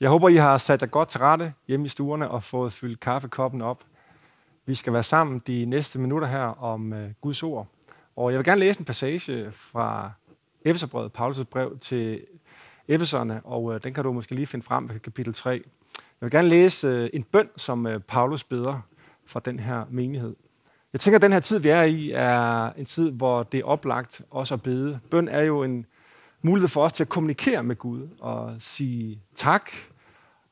Jeg håber, I har sat jer godt til rette hjemme i stuerne og fået fyldt kaffekoppen op. Vi skal være sammen de næste minutter her om øh, Guds ord. Og jeg vil gerne læse en passage fra Efeserbrevet, Paulus' brev til Efeserne, og øh, den kan du måske lige finde frem på kapitel 3. Jeg vil gerne læse øh, en bøn, som Paulus beder for den her menighed. Jeg tænker, at den her tid, vi er i, er en tid, hvor det er oplagt også at bede. Bøn er jo en mulighed for os til at kommunikere med Gud og sige tak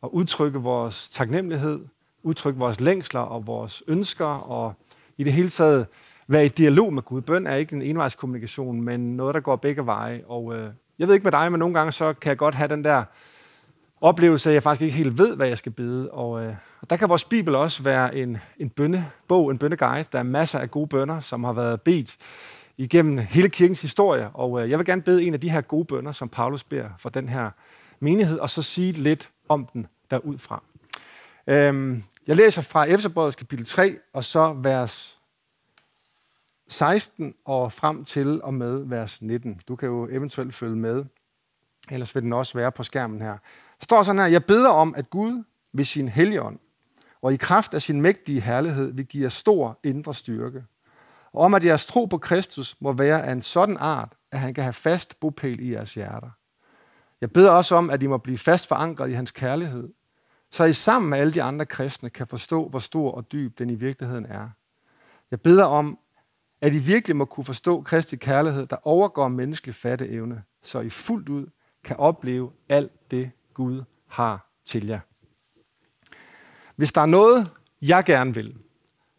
og udtrykke vores taknemmelighed, udtrykke vores længsler og vores ønsker og i det hele taget være i dialog med Gud. Bøn er ikke en envejskommunikation, men noget, der går begge veje. Og øh, jeg ved ikke med dig, men nogle gange så kan jeg godt have den der oplevelse, at jeg faktisk ikke helt ved, hvad jeg skal bede. Og, øh, og der kan vores Bibel også være en, en bønnebog, en bønneguide. Der er masser af gode bønder, som har været bedt igennem hele kirkens historie. Og øh, jeg vil gerne bede en af de her gode bønder, som Paulus beder for den her menighed, og så sige lidt om den derudfra. Øhm, jeg læser fra Efterbrødets kapitel 3, og så vers 16 og frem til og med vers 19. Du kan jo eventuelt følge med, ellers vil den også være på skærmen her. Der står sådan her, jeg beder om, at Gud ved sin helligånd og i kraft af sin mægtige herlighed vil give jer stor indre styrke. Og om at jeres tro på Kristus må være af en sådan art, at han kan have fast bopæl i jeres hjerter. Jeg beder også om, at I må blive fast forankret i hans kærlighed, så I sammen med alle de andre kristne kan forstå, hvor stor og dyb den i virkeligheden er. Jeg beder om, at I virkelig må kunne forstå Kristi kærlighed, der overgår menneskelig fatteevne, så I fuldt ud kan opleve alt det, Gud har til jer. Hvis der er noget, jeg gerne vil,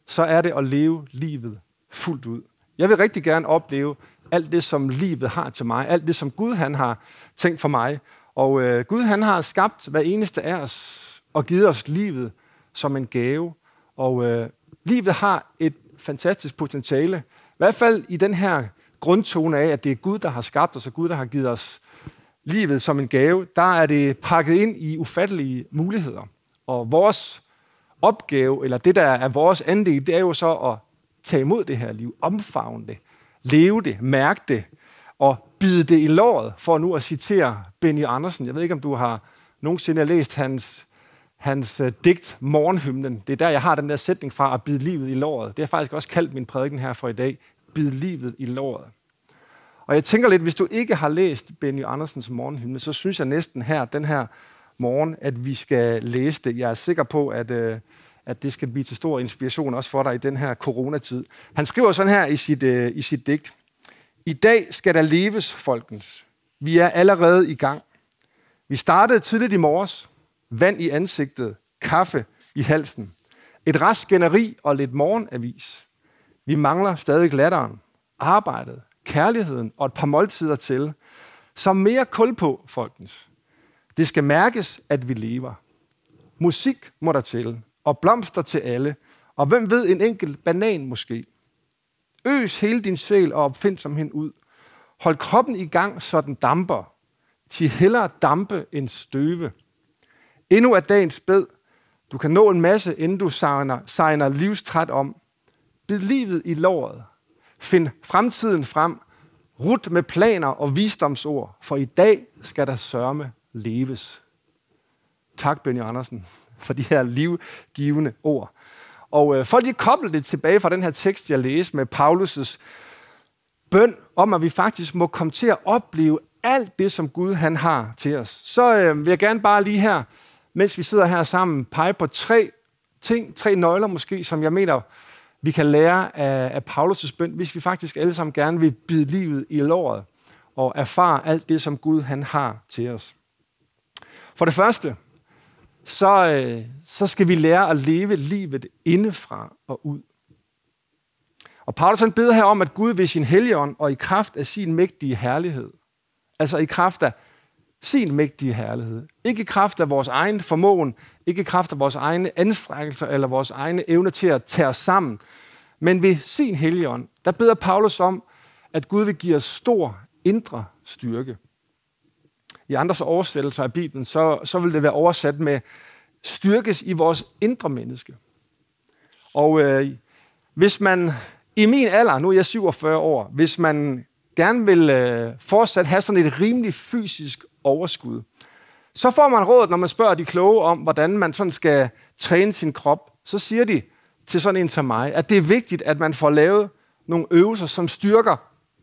så er det at leve livet fuldt ud. Jeg vil rigtig gerne opleve alt det, som livet har til mig, alt det, som Gud han har tænkt for mig. Og øh, Gud han har skabt hver eneste af os og givet os livet som en gave. Og øh, livet har et fantastisk potentiale, i hvert fald i den her grundtone af, at det er Gud, der har skabt os, og Gud, der har givet os livet som en gave, der er det pakket ind i ufattelige muligheder. Og vores opgave, eller det, der er vores andel, det er jo så at tage imod det her liv, omfavne det, leve det, mærke det, og bide det i låret, for nu at citere Benny Andersen. Jeg ved ikke, om du har nogensinde læst hans, hans uh, digt Morgenhymnen. Det er der, jeg har den der sætning fra at bide livet i låret. Det har faktisk også kaldt min prædiken her for i dag. Bide livet i låret. Og jeg tænker lidt, hvis du ikke har læst Benny Andersens morgenhymne, så synes jeg næsten her, den her morgen, at vi skal læse det. Jeg er sikker på, at, Uh, at det skal blive til stor inspiration også for dig i den her coronatid. Han skriver sådan her i sit, øh, i sit digt. I dag skal der leves, folkens. Vi er allerede i gang. Vi startede tidligt i morges. Vand i ansigtet, kaffe i halsen. Et rask skænderi og lidt morgenavis. Vi mangler stadig latteren, arbejdet, kærligheden og et par måltider til. Så mere kul på, folkens. Det skal mærkes, at vi lever. Musik må der til, og blomster til alle, og hvem ved en enkelt banan måske. Øs hele din sjæl og hen ud. Hold kroppen i gang, så den damper. Til hellere dampe end støve. Endnu er dagens bed. Du kan nå en masse, inden du signer, signer livstræt om. Bid livet i låret. Find fremtiden frem. Rut med planer og visdomsord, for i dag skal der sørme leves. Tak, Benny Andersen, for de her livgivende ord. Og øh, for lige at koble det tilbage fra den her tekst, jeg læste med Paulus' bøn om, at vi faktisk må komme til at opleve alt det, som Gud han har til os, så øh, vil jeg gerne bare lige her, mens vi sidder her sammen, pege på tre ting, tre nøgler måske, som jeg mener, vi kan lære af, af Paulus' bøn, hvis vi faktisk alle sammen gerne vil bide livet i låret og erfare alt det, som Gud han har til os. For det første, så, øh, så skal vi lære at leve livet indefra og ud. Og Paulus han beder her om, at Gud ved sin helligånd og i kraft af sin mægtige herlighed, altså i kraft af sin mægtige herlighed, ikke i kraft af vores egen formåen, ikke i kraft af vores egne anstrengelser eller vores egne evne til at tage os sammen, men ved sin helligånd, der beder Paulus om, at Gud vil give os stor indre styrke. I andres oversættelser af Bibelen, så, så vil det være oversat med styrkes i vores indre menneske. Og øh, hvis man i min alder, nu er jeg 47 år, hvis man gerne vil øh, fortsat have sådan et rimelig fysisk overskud, Så får man råd, når man spørger de kloge om, hvordan man sådan skal træne sin krop. Så siger de til sådan en som mig, at det er vigtigt, at man får lavet nogle øvelser, som styrker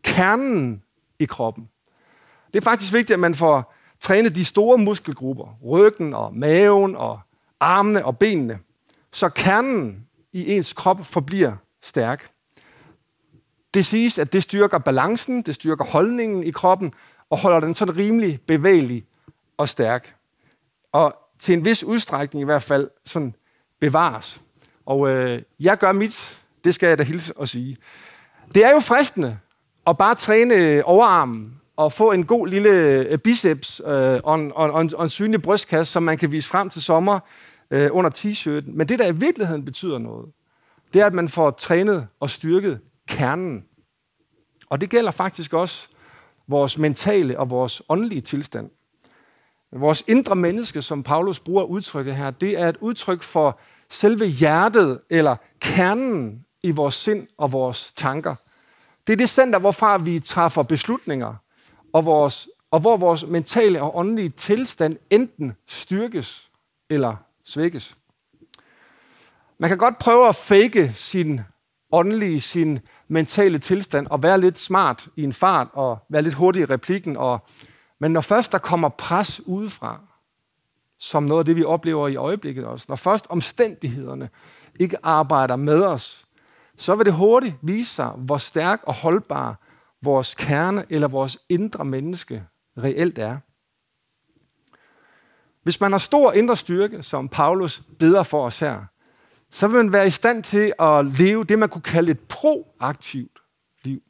kernen i kroppen. Det er faktisk vigtigt, at man får træne de store muskelgrupper, ryggen og maven og armene og benene, så kernen i ens krop forbliver stærk. Det siges, at det styrker balancen, det styrker holdningen i kroppen, og holder den sådan rimelig bevægelig og stærk. Og til en vis udstrækning i hvert fald sådan bevares. Og øh, jeg gør mit, det skal jeg da hilse og sige. Det er jo fristende at bare træne øh, overarmen og få en god lille øh, biceps øh, og, en, og, en, og en synlig brystkasse, som man kan vise frem til sommer øh, under t-shirten. Men det, der i virkeligheden betyder noget, det er, at man får trænet og styrket kernen. Og det gælder faktisk også vores mentale og vores åndelige tilstand. Vores indre menneske, som Paulus bruger udtrykket her, det er et udtryk for selve hjertet eller kernen i vores sind og vores tanker. Det er det center, hvorfra vi træffer beslutninger, og, vores, og hvor vores mentale og åndelige tilstand enten styrkes eller svækkes. Man kan godt prøve at fake sin åndelige, sin mentale tilstand og være lidt smart i en fart og være lidt hurtig i replikken. Og, men når først der kommer pres udefra, som noget af det, vi oplever i øjeblikket også, når først omstændighederne ikke arbejder med os, så vil det hurtigt vise sig, hvor stærk og holdbar vores kerne eller vores indre menneske reelt er. Hvis man har stor indre styrke, som Paulus beder for os her, så vil man være i stand til at leve det, man kunne kalde et proaktivt liv.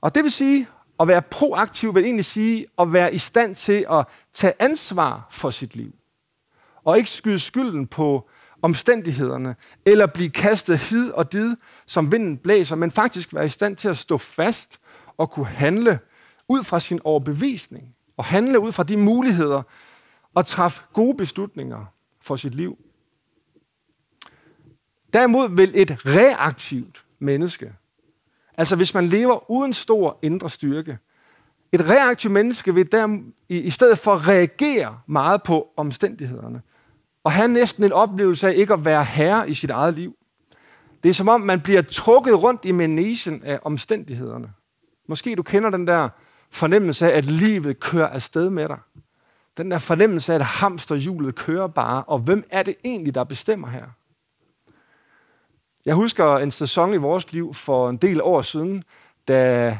Og det vil sige, at være proaktiv vil egentlig sige at være i stand til at tage ansvar for sit liv. Og ikke skyde skylden på omstændighederne, eller blive kastet hid og did, som vinden blæser, men faktisk være i stand til at stå fast og kunne handle ud fra sin overbevisning, og handle ud fra de muligheder, og træffe gode beslutninger for sit liv. Derimod vil et reaktivt menneske, altså hvis man lever uden stor indre styrke, et reaktivt menneske vil der, i, i stedet for reagere meget på omstændighederne, og have næsten en oplevelse af ikke at være herre i sit eget liv. Det er som om, man bliver trukket rundt i menesien af omstændighederne. Måske du kender den der fornemmelse af, at livet kører afsted med dig. Den der fornemmelse af, at hamsterhjulet kører bare, og hvem er det egentlig, der bestemmer her? Jeg husker en sæson i vores liv for en del år siden, da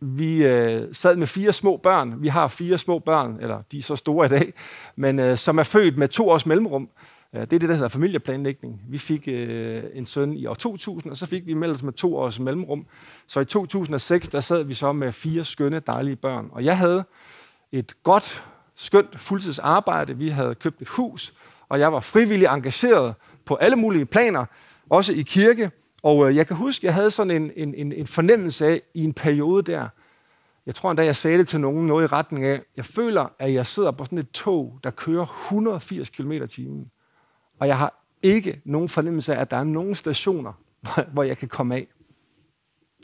vi øh, sad med fire små børn. Vi har fire små børn, eller de er så store i dag, men øh, som er født med to års mellemrum. Øh, det er det, der hedder familieplanlægning. Vi fik øh, en søn i år 2000, og så fik vi meldt med to års mellemrum. Så i 2006, der sad vi så med fire skønne, dejlige børn. Og jeg havde et godt, skønt fuldtidsarbejde. Vi havde købt et hus, og jeg var frivillig engageret på alle mulige planer, også i kirke. Og øh, jeg kan huske, jeg havde sådan en, en, en, en fornemmelse af i en periode der, jeg tror endda, jeg sagde det til nogen noget i retning af, jeg føler, at jeg sidder på sådan et tog, der kører 180 km i timen. Og jeg har ikke nogen fornemmelse af, at der er nogen stationer, hvor jeg kan komme af.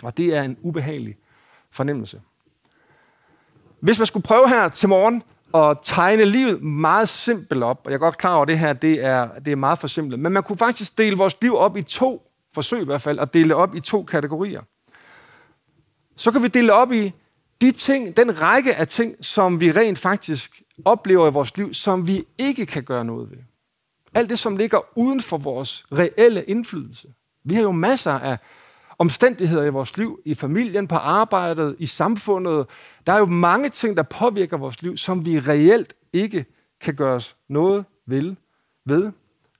Og det er en ubehagelig fornemmelse. Hvis man skulle prøve her til morgen at tegne livet meget simpelt op, og jeg er godt klar over, at det her det er, det er meget for simpelt, men man kunne faktisk dele vores liv op i to, forsøg i hvert fald, at dele op i to kategorier. Så kan vi dele op i de ting, den række af ting, som vi rent faktisk oplever i vores liv, som vi ikke kan gøre noget ved. Alt det, som ligger uden for vores reelle indflydelse. Vi har jo masser af omstændigheder i vores liv, i familien, på arbejdet, i samfundet. Der er jo mange ting, der påvirker vores liv, som vi reelt ikke kan gøre os noget ved. ved.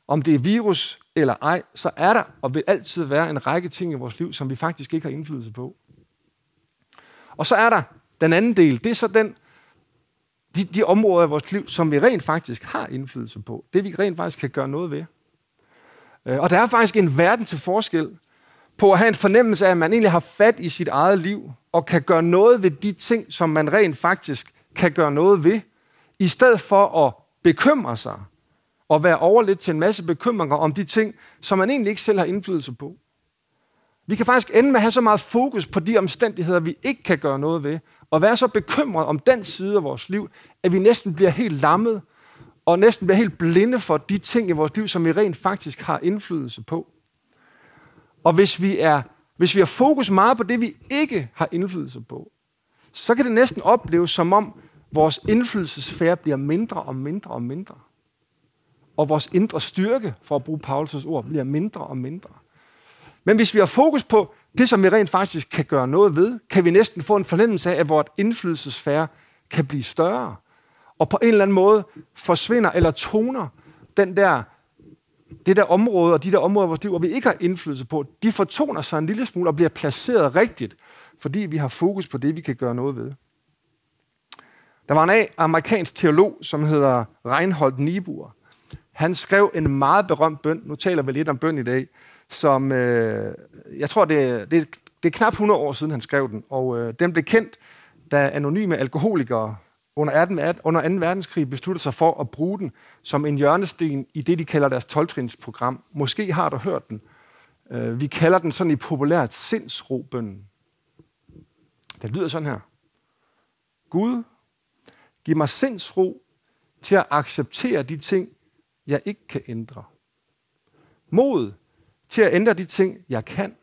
Om det er virus eller ej, så er der og vil altid være en række ting i vores liv, som vi faktisk ikke har indflydelse på. Og så er der den anden del, det er så den, de, de områder i vores liv, som vi rent faktisk har indflydelse på. Det vi rent faktisk kan gøre noget ved. Øh, og der er faktisk en verden til forskel på at have en fornemmelse af, at man egentlig har fat i sit eget liv, og kan gøre noget ved de ting, som man rent faktisk kan gøre noget ved, i stedet for at bekymre sig og være overledt til en masse bekymringer om de ting, som man egentlig ikke selv har indflydelse på. Vi kan faktisk ende med at have så meget fokus på de omstændigheder, vi ikke kan gøre noget ved, og være så bekymret om den side af vores liv, at vi næsten bliver helt lammet, og næsten bliver helt blinde for de ting i vores liv, som vi rent faktisk har indflydelse på. Og hvis vi, er, hvis vi har fokus meget på det, vi ikke har indflydelse på, så kan det næsten opleves som om vores indflydelsesfære bliver mindre og mindre og mindre. Og vores indre styrke, for at bruge Paulus' ord, bliver mindre og mindre. Men hvis vi har fokus på det, som vi rent faktisk kan gøre noget ved, kan vi næsten få en fornemmelse af, at vores indflydelsesfære kan blive større. Og på en eller anden måde forsvinder eller toner den der, det der område og de der områder i vores liv, hvor vi ikke har indflydelse på, de fortoner sig en lille smule og bliver placeret rigtigt, fordi vi har fokus på det, vi kan gøre noget ved. Der var en amerikansk teolog, som hedder Reinhold Niebuhr. Han skrev en meget berømt bøn, nu taler vi lidt om bøn i dag, som øh, jeg tror, det, det, det er knap 100 år siden, han skrev den, og øh, den blev kendt, da anonyme alkoholikere under 2. under 2. verdenskrig besluttede sig for at bruge den som en hjørnesten i det, de kalder deres 12 program. Måske har du hørt den. Øh, vi kalder den sådan i populært sindsrobønnen. Det lyder sådan her. Gud, giv mig sindsro til at acceptere de ting, jeg ikke kan ændre. Mod til at ændre de ting, jeg kan.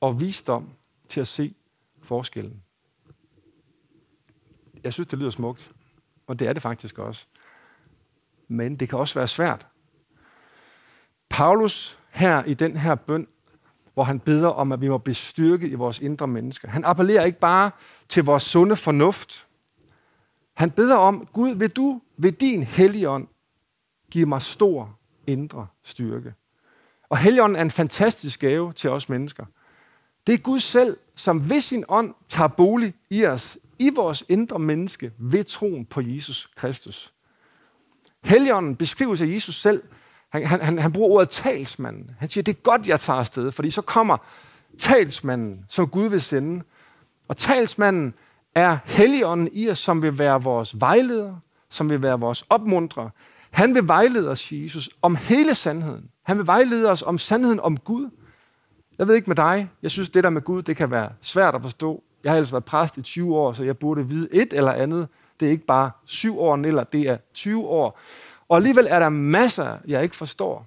Og visdom til at se forskellen. Jeg synes, det lyder smukt. Og det er det faktisk også. Men det kan også være svært. Paulus her i den her bøn, hvor han beder om, at vi må blive styrket i vores indre mennesker. Han appellerer ikke bare til vores sunde fornuft. Han beder om, Gud, vil du ved din hellige ånd give mig stor indre styrke. Og Helligånden er en fantastisk gave til os mennesker. Det er Gud selv, som ved sin ånd tager bolig i os, i vores indre menneske, ved troen på Jesus Kristus. Helligånden beskrives af Jesus selv. Han, han, han bruger ordet talsmanden. Han siger, det er godt, jeg tager afsted, fordi så kommer talsmanden, som Gud vil sende. Og talsmanden er Helligånden i os, som vil være vores vejleder, som vil være vores opmuntrer. Han vil vejlede os, Jesus, om hele sandheden. Han vil vejlede os om sandheden om Gud. Jeg ved ikke med dig, jeg synes, det der med Gud, det kan være svært at forstå. Jeg har ellers været præst i 20 år, så jeg burde vide et eller andet. Det er ikke bare syv år, eller det er 20 år. Og alligevel er der masser, jeg ikke forstår.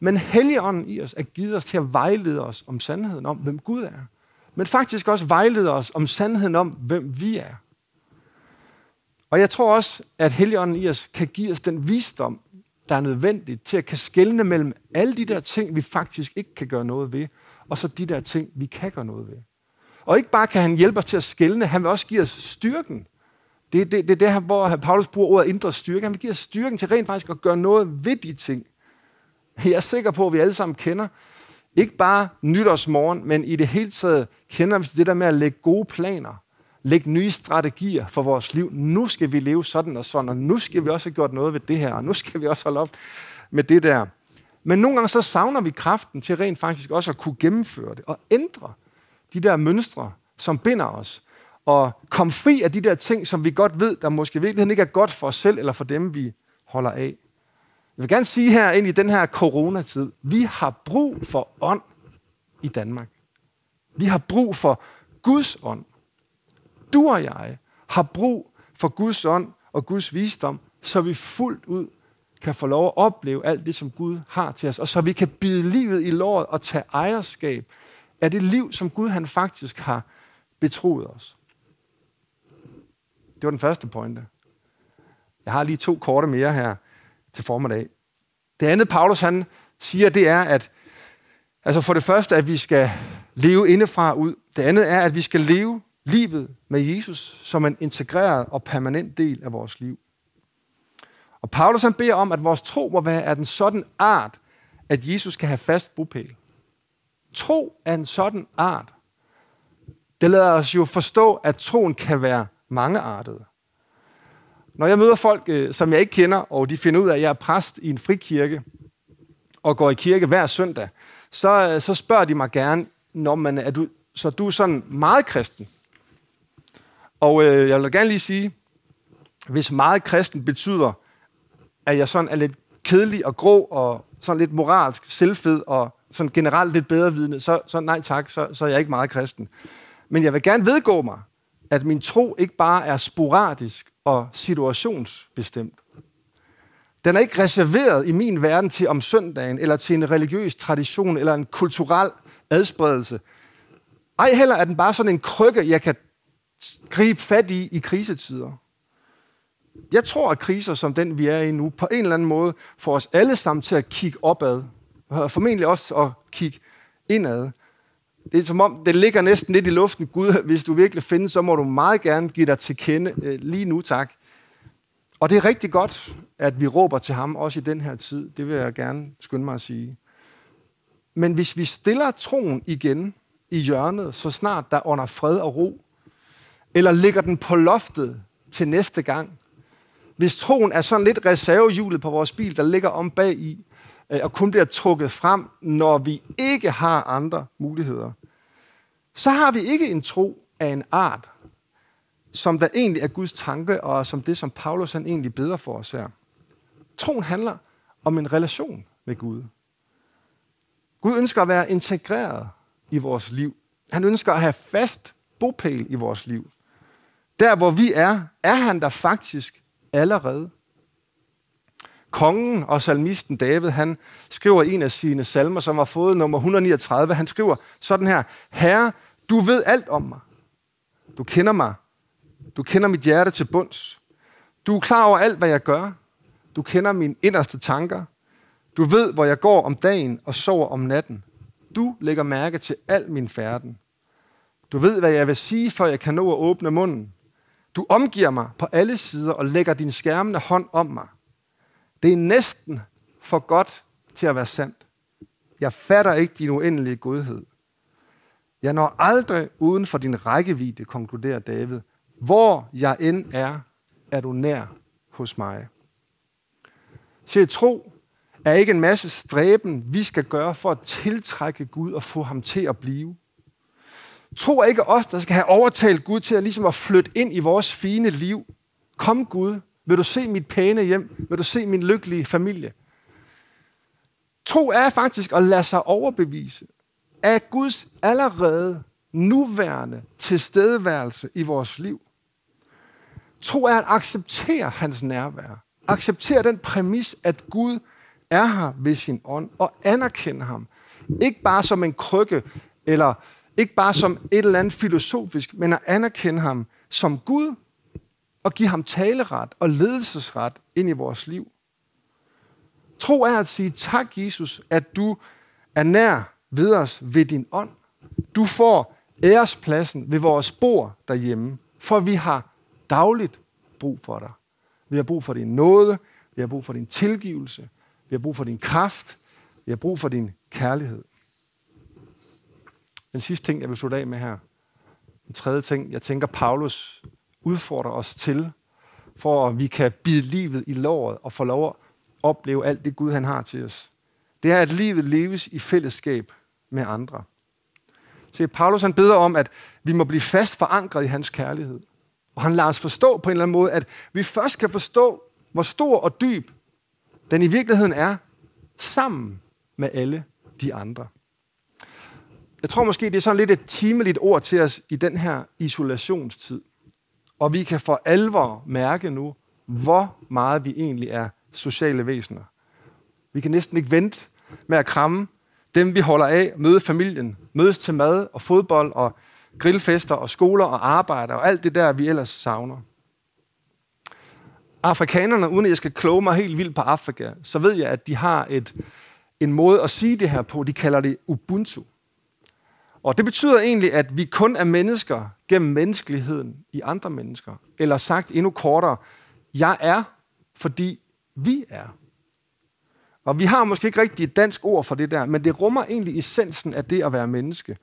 Men Helligånden i os er givet os til at vejlede os om sandheden om, hvem Gud er. Men faktisk også vejlede os om sandheden om, hvem vi er. Og jeg tror også, at Helligånden i os kan give os den visdom, der er nødvendig til at kan skelne mellem alle de der ting, vi faktisk ikke kan gøre noget ved, og så de der ting, vi kan gøre noget ved. Og ikke bare kan han hjælpe os til at skelne, han vil også give os styrken. Det er det, det, det her, hvor Paulus bruger ordet indre styrke. Han vil give os styrken til rent faktisk at gøre noget ved de ting. Jeg er sikker på, at vi alle sammen kender, ikke bare nytårsmorgen, men i det hele taget kender vi det der med at lægge gode planer lægge nye strategier for vores liv. Nu skal vi leve sådan og sådan, og nu skal vi også have gjort noget ved det her, og nu skal vi også holde op med det der. Men nogle gange så savner vi kraften til rent faktisk også at kunne gennemføre det og ændre de der mønstre, som binder os, og komme fri af de der ting, som vi godt ved, der måske virkeligheden ikke er godt for os selv eller for dem, vi holder af. Jeg vil gerne sige her ind i den her coronatid, vi har brug for ånd i Danmark. Vi har brug for Guds ånd du og jeg har brug for Guds ånd og Guds visdom, så vi fuldt ud kan få lov at opleve alt det, som Gud har til os, og så vi kan bide livet i låret og tage ejerskab af det liv, som Gud han faktisk har betroet os. Det var den første pointe. Jeg har lige to korte mere her til formiddag. Det andet, Paulus han siger, det er, at altså for det første, at vi skal leve indefra ud. Det andet er, at vi skal leve livet med Jesus som en integreret og permanent del af vores liv. Og Paulus han beder om, at vores tro må være af den sådan art, at Jesus kan have fast bopæl. Tro er en sådan art. Det lader os jo forstå, at troen kan være mangeartet. Når jeg møder folk, øh, som jeg ikke kender, og de finder ud af, at jeg er præst i en frikirke, og går i kirke hver søndag, så, øh, så spørger de mig gerne, når man, er du, så du er sådan meget kristen. Og øh, jeg vil gerne lige sige, hvis meget kristen betyder, at jeg sådan er lidt kedelig og grå og sådan lidt moralsk selvfed og sådan generelt lidt bedre vidne, så, så nej tak, så, så er jeg ikke meget kristen. Men jeg vil gerne vedgå mig, at min tro ikke bare er sporadisk og situationsbestemt. Den er ikke reserveret i min verden til om søndagen, eller til en religiøs tradition, eller en kulturel adspredelse. Ej heller er den bare sådan en krykke, jeg kan gribe fat i i krisetider. Jeg tror, at kriser som den, vi er i nu, på en eller anden måde får os alle sammen til at kigge opad. Og formentlig også at kigge indad. Det er som om, det ligger næsten lidt i luften. Gud, hvis du virkelig findes, så må du meget gerne give dig til kende øh, lige nu, tak. Og det er rigtig godt, at vi råber til ham også i den her tid. Det vil jeg gerne skynde mig at sige. Men hvis vi stiller troen igen i hjørnet, så snart der under fred og ro, eller ligger den på loftet til næste gang, hvis troen er sådan lidt reservehjulet på vores bil, der ligger om bag i, øh, og kun bliver trukket frem, når vi ikke har andre muligheder, så har vi ikke en tro af en art, som der egentlig er Guds tanke, og som det, som Paulus han egentlig beder for os her. Troen handler om en relation med Gud. Gud ønsker at være integreret i vores liv. Han ønsker at have fast bopæl i vores liv. Der, hvor vi er, er han der faktisk allerede. Kongen og salmisten David, han skriver en af sine salmer, som har fået nummer 139. Han skriver sådan her, Herre, du ved alt om mig. Du kender mig. Du kender mit hjerte til bunds. Du er klar over alt, hvad jeg gør. Du kender mine inderste tanker. Du ved, hvor jeg går om dagen og sover om natten. Du lægger mærke til al min færden. Du ved, hvad jeg vil sige, før jeg kan nå at åbne munden. Du omgiver mig på alle sider og lægger din skærmende hånd om mig. Det er næsten for godt til at være sandt. Jeg fatter ikke din uendelige godhed. Jeg når aldrig uden for din rækkevidde, konkluderer David. Hvor jeg end er, er du nær hos mig. Se, tro er ikke en masse stræben, vi skal gøre for at tiltrække Gud og få ham til at blive. Tro er ikke os, der skal have overtalt Gud til at, ligesom at flytte ind i vores fine liv. Kom Gud, vil du se mit pæne hjem? Vil du se min lykkelige familie? Tro er faktisk at lade sig overbevise af Guds allerede nuværende tilstedeværelse i vores liv. Tro er at acceptere hans nærvær. Acceptere den præmis, at Gud er her ved sin ånd, og anerkende ham. Ikke bare som en krykke, eller ikke bare som et eller andet filosofisk, men at anerkende ham som Gud, og give ham taleret og ledelsesret ind i vores liv. Tro er at sige, tak Jesus, at du er nær ved os ved din ånd. Du får ærespladsen ved vores bord derhjemme, for vi har dagligt brug for dig. Vi har brug for din nåde, vi har brug for din tilgivelse, vi har brug for din kraft, vi har brug for din kærlighed. Den sidste ting, jeg vil slutte af med her, den tredje ting, jeg tænker, Paulus udfordrer os til, for at vi kan bide livet i låret og få lov at opleve alt det Gud, han har til os. Det er, at livet leves i fællesskab med andre. Se, Paulus han beder om, at vi må blive fast forankret i hans kærlighed. Og han lader os forstå på en eller anden måde, at vi først kan forstå, hvor stor og dyb den i virkeligheden er, sammen med alle de andre. Jeg tror måske, det er sådan lidt et timeligt ord til os i den her isolationstid. Og vi kan for alvor mærke nu, hvor meget vi egentlig er sociale væsener. Vi kan næsten ikke vente med at kramme dem, vi holder af, møde familien, mødes til mad og fodbold og grillfester og skoler og arbejde og alt det der, vi ellers savner. Afrikanerne, uden at jeg skal kloge mig helt vildt på Afrika, så ved jeg, at de har et, en måde at sige det her på. De kalder det Ubuntu. Og det betyder egentlig, at vi kun er mennesker gennem menneskeligheden i andre mennesker. Eller sagt endnu kortere, jeg er, fordi vi er. Og vi har måske ikke rigtig et dansk ord for det der, men det rummer egentlig essensen af det at være menneske.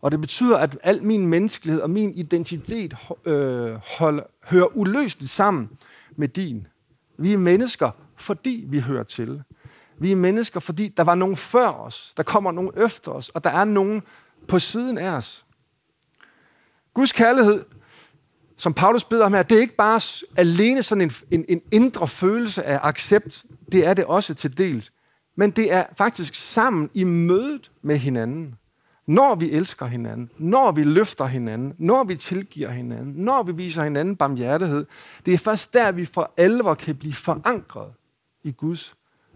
Og det betyder, at al min menneskelighed og min identitet øh, hold, hører uløseligt sammen med din. Vi er mennesker, fordi vi hører til. Vi er mennesker, fordi der var nogen før os, der kommer nogen efter os, og der er nogen, på siden af os. Guds kærlighed, som Paulus beder om her, det er ikke bare alene sådan en, en, en indre følelse af accept, det er det også til dels Men det er faktisk sammen i mødet med hinanden. Når vi elsker hinanden, når vi løfter hinanden, når vi tilgiver hinanden, når vi viser hinanden barmhjertighed, det er først der, vi for alvor kan blive forankret i Guds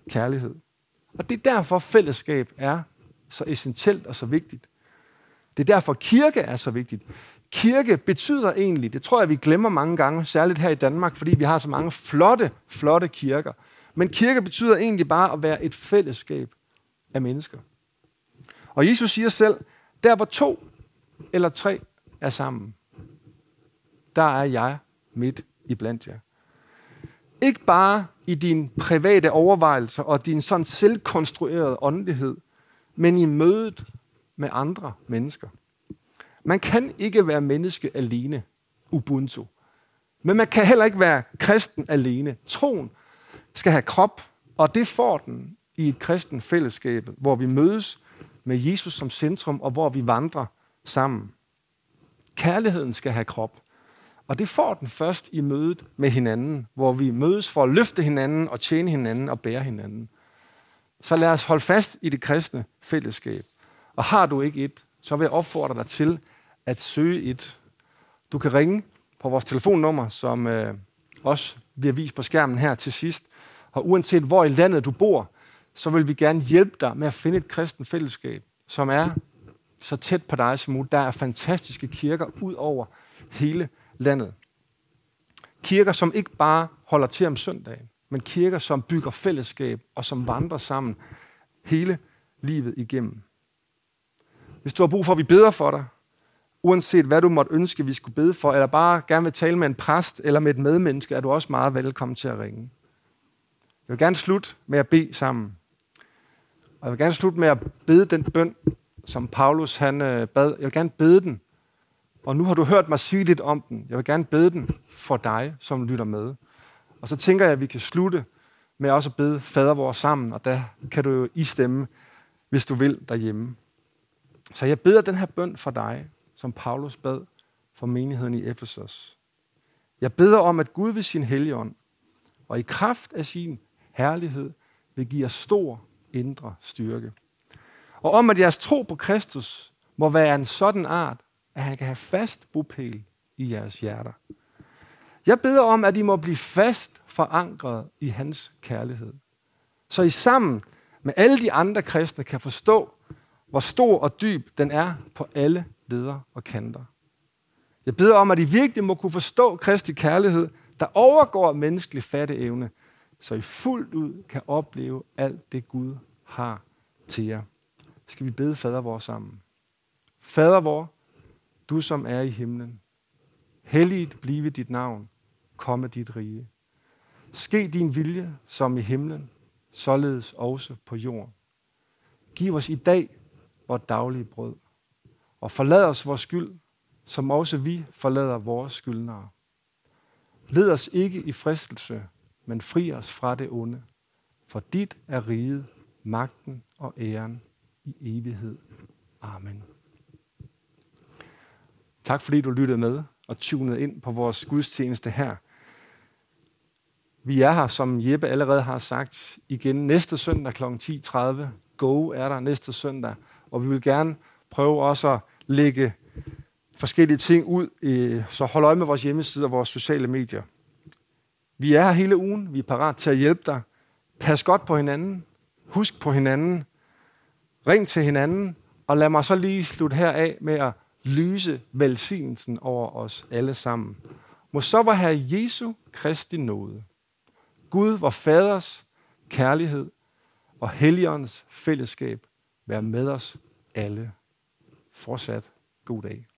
kærlighed. Og det er derfor, fællesskab er så essentielt og så vigtigt. Det er derfor, kirke er så vigtigt. Kirke betyder egentlig, det tror jeg, vi glemmer mange gange, særligt her i Danmark, fordi vi har så mange flotte, flotte kirker. Men kirke betyder egentlig bare at være et fællesskab af mennesker. Og Jesus siger selv, der hvor to eller tre er sammen, der er jeg midt i blandt jer. Ikke bare i din private overvejelser og din sådan selvkonstruerede åndelighed, men i mødet med andre mennesker. Man kan ikke være menneske alene, Ubuntu. Men man kan heller ikke være kristen alene. Troen skal have krop, og det får den i et kristen fællesskab, hvor vi mødes med Jesus som centrum, og hvor vi vandrer sammen. Kærligheden skal have krop, og det får den først i mødet med hinanden, hvor vi mødes for at løfte hinanden og tjene hinanden og bære hinanden. Så lad os holde fast i det kristne fællesskab. Og har du ikke et, så vil jeg opfordre dig til at søge et. Du kan ringe på vores telefonnummer, som øh, også bliver vist på skærmen her til sidst. Og uanset hvor i landet du bor, så vil vi gerne hjælpe dig med at finde et kristen fællesskab, som er så tæt på dig som muligt. Der er fantastiske kirker ud over hele landet. Kirker, som ikke bare holder til om søndagen, men kirker, som bygger fællesskab og som vandrer sammen hele livet igennem. Hvis du har brug for, at vi beder for dig, uanset hvad du måtte ønske, vi skulle bede for, eller bare gerne vil tale med en præst eller med et medmenneske, er du også meget velkommen til at ringe. Jeg vil gerne slutte med at bede sammen. Og jeg vil gerne slutte med at bede den bøn, som Paulus han øh, bad. Jeg vil gerne bede den. Og nu har du hørt mig sige lidt om den. Jeg vil gerne bede den for dig, som lytter med. Og så tænker jeg, at vi kan slutte med også at bede fader vores sammen, og der kan du jo istemme, hvis du vil derhjemme. Så jeg beder den her bøn for dig, som Paulus bad for menigheden i Efesos. Jeg beder om, at Gud ved sin helligånd og i kraft af sin herlighed vil give jer stor indre styrke. Og om, at jeres tro på Kristus må være en sådan art, at han kan have fast bopæl i jeres hjerter. Jeg beder om, at I må blive fast forankret i hans kærlighed. Så I sammen med alle de andre kristne kan forstå, hvor stor og dyb den er på alle leder og kanter. Jeg beder om, at I virkelig må kunne forstå Kristi kærlighed, der overgår menneskelig fatteevne, så I fuldt ud kan opleve alt det Gud har til jer. Skal vi bede fader vor sammen. Fader vor, du som er i himlen. Helligt blive dit navn. Komme dit rige. Ske din vilje som i himlen, således også på jorden. Giv os i dag vores daglige brød. Og forlad os vores skyld, som også vi forlader vores skyldnere. Led os ikke i fristelse, men fri os fra det onde. For dit er riget, magten og æren i evighed. Amen. Tak fordi du lyttede med og tunede ind på vores gudstjeneste her. Vi er her, som Jeppe allerede har sagt, igen næste søndag kl. 10.30. Go er der næste søndag, og vi vil gerne prøve også at lægge forskellige ting ud, så hold øje med vores hjemmeside og vores sociale medier. Vi er her hele ugen. Vi er parat til at hjælpe dig. Pas godt på hinanden. Husk på hinanden. Ring til hinanden. Og lad mig så lige slutte her af med at lyse velsignelsen over os alle sammen. Må så var her Jesu Kristi nåde. Gud, vor faders kærlighed og Helligåndens fællesskab være med os alle. Fortsat god dag.